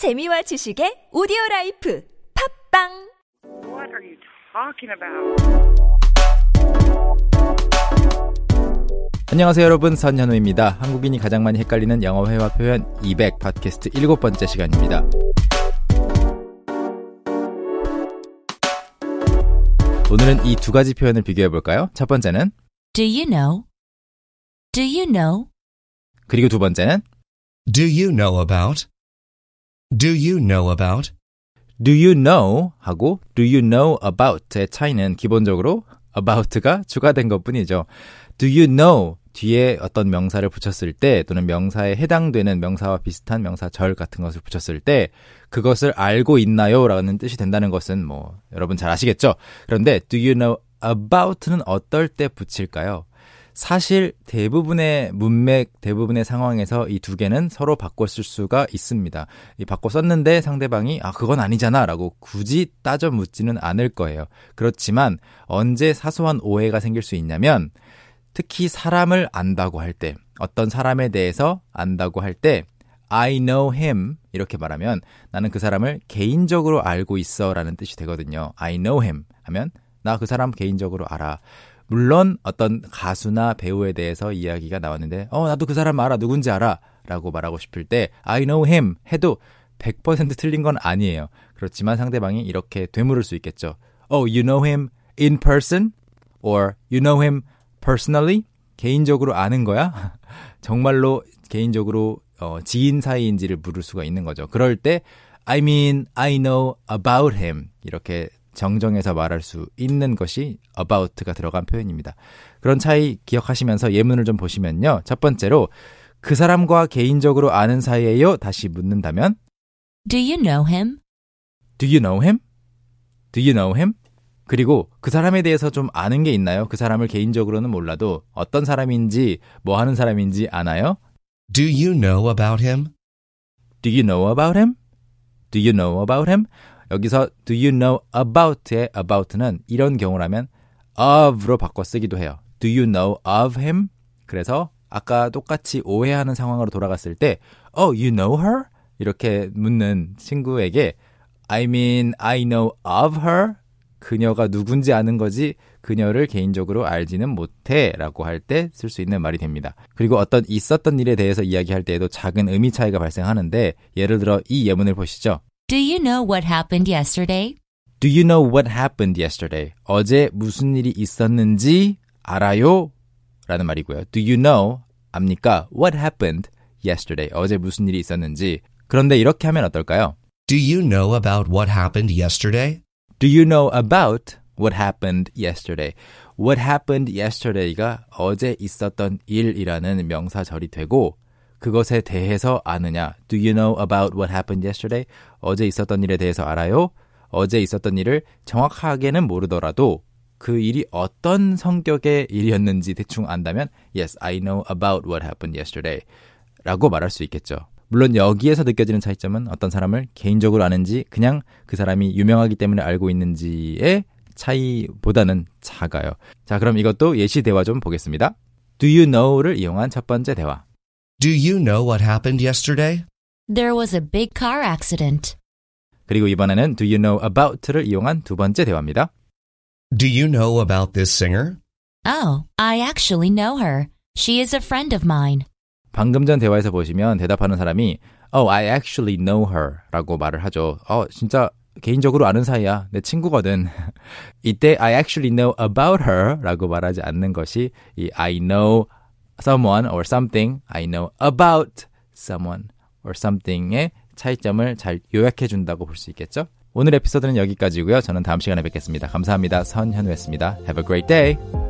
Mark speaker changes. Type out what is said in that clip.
Speaker 1: 재미와 지식의 오디오 라이프 팟빵
Speaker 2: What are you talking about?
Speaker 3: 안녕하세요 여러분 선현우입니다. 한국인이 가장 많이 헷갈리는 영어 회화 표현 200 팟캐스트 일곱 번째 시간입니다. 오늘은 이 두 가지 표현을 비교해 볼까요? 첫 번째는
Speaker 4: Do you know? Do you know?
Speaker 3: 그리고 두 번째는
Speaker 5: Do you know about? Do you know about?
Speaker 3: Do you know 하고 Do you know about의 차이는 기본적으로 about가 추가된 것 뿐이죠. Do you know 뒤에 어떤 명사를 붙였을 때 또는 명사에 해당되는 명사와 비슷한 명사절 같은 것을 붙였을 때 그것을 알고 있나요? 라는 뜻이 된다는 것은 뭐 여러분 잘 아시겠죠? 그런데 Do you know about는 어떨 때 붙일까요? 사실 대부분의 문맥, 대부분의 상황에서 이 두 개는 서로 바꿔 쓸 수가 있습니다. 이 바꿔 썼는데 상대방이 아 그건 아니잖아 라고 굳이 따져 묻지는 않을 거예요. 그렇지만 언제 사소한 오해가 생길 수 있냐면 특히 사람을 안다고 할 때, 어떤 사람에 대해서 안다고 할 때, I know him 이렇게 말하면 나는 그 사람을 개인적으로 알고 있어 라는 뜻이 되거든요. I know him 하면 나 그 사람 개인적으로 알아. 물론 어떤 가수나 배우에 대해서 이야기가 나왔는데 어 나도 그 사람 알아 누군지 알아 라고 말하고 싶을 때 I know him 해도 100% 틀린 건 아니에요. 그렇지만 상대방이 이렇게 되물을 수 있겠죠. Oh, you know him in person? Or you know him personally? 개인적으로 아는 거야? 정말로 개인적으로 어, 지인 사이인지를 물을 수가 있는 거죠. 그럴 때 I mean, I know about him 이렇게 정정해서 말할 수 있는 것이 about가 들어간 표현입니다. 그런 차이 기억하시면서 예문을 좀 보시면요. 첫 번째로 그 사람과 개인적으로 아는 사이에요? 다시 묻는다면
Speaker 4: Do you know him?
Speaker 3: Do you know him? Do you know him? 그리고 그 사람에 대해서 좀 아는 게 있나요? 그 사람을 개인적으로는 몰라도 어떤 사람인지 뭐 하는 사람인지 아나요?
Speaker 5: Do you know about him?
Speaker 3: Do you know about him? Do you know about him? 여기서 do you know about의 about는 이런 경우라면 of로 바꿔 쓰기도 해요. Do you know of him? 그래서 아까 똑같이 오해하는 상황으로 돌아갔을 때 Oh, you know her? 이렇게 묻는 친구에게 I mean, I know of her? 그녀가 누군지 아는 거지 그녀를 개인적으로 알지는 못해 라고 할 때 쓸 수 있는 말이 됩니다. 그리고 어떤 있었던 일에 대해서 이야기할 때에도 작은 의미 차이가 발생하는데 예를 들어 이 예문을 보시죠.
Speaker 4: Do you know what happened yesterday?
Speaker 3: Do you know what happened yesterday? 어제 무슨 일이 있었는지 알아요? 라는 말이고요. Do you know? 압니까? What happened yesterday? 어제 무슨 일이 있었는지. 그런데 이렇게 하면 어떨까요?
Speaker 5: Do you know about what happened yesterday?
Speaker 3: Do you know about what happened yesterday? What happened yesterday가 어제 있었던 일이라는 명사절이 되고 그것에 대해서 아느냐? Do you know about what happened yesterday? 어제 있었던 일에 대해서 알아요? 어제 있었던 일을 정확하게는 모르더라도 그 일이 어떤 성격의 일이었는지 대충 안다면 Yes, I know about what happened yesterday 라고 말할 수 있겠죠. 물론 여기에서 느껴지는 차이점은 어떤 사람을 개인적으로 아는지 그냥 그 사람이 유명하기 때문에 알고 있는지의 차이보다는 작아요. 자, 그럼 이것도 예시 대화 좀 보겠습니다. Do you know를 이용한 첫 번째 대화.
Speaker 5: Do you know what happened yesterday?
Speaker 4: There was a big car accident.
Speaker 3: 그리고 이번에는 Do you know about를 이용한 두 번째 대화입니다.
Speaker 5: Do you know about this singer?
Speaker 4: Oh, I actually know her. She is a friend of mine.
Speaker 3: 방금 전 대화에서 보시면 대답하는 사람이 Oh, I actually know her 라고 말을 하죠. 어, 진짜 개인적으로 아는 사이야. 내 친구거든. 이때 I actually know about her 라고 말하지 않는 것이 이 I know someone or something, I know about someone or something의 차이점을 잘 요약해 준다고 볼 수 있겠죠? 오늘 에피소드는 여기까지고요. 저는 다음 시간에 뵙겠습니다. 감사합니다. 선현우였습니다. Have a great day.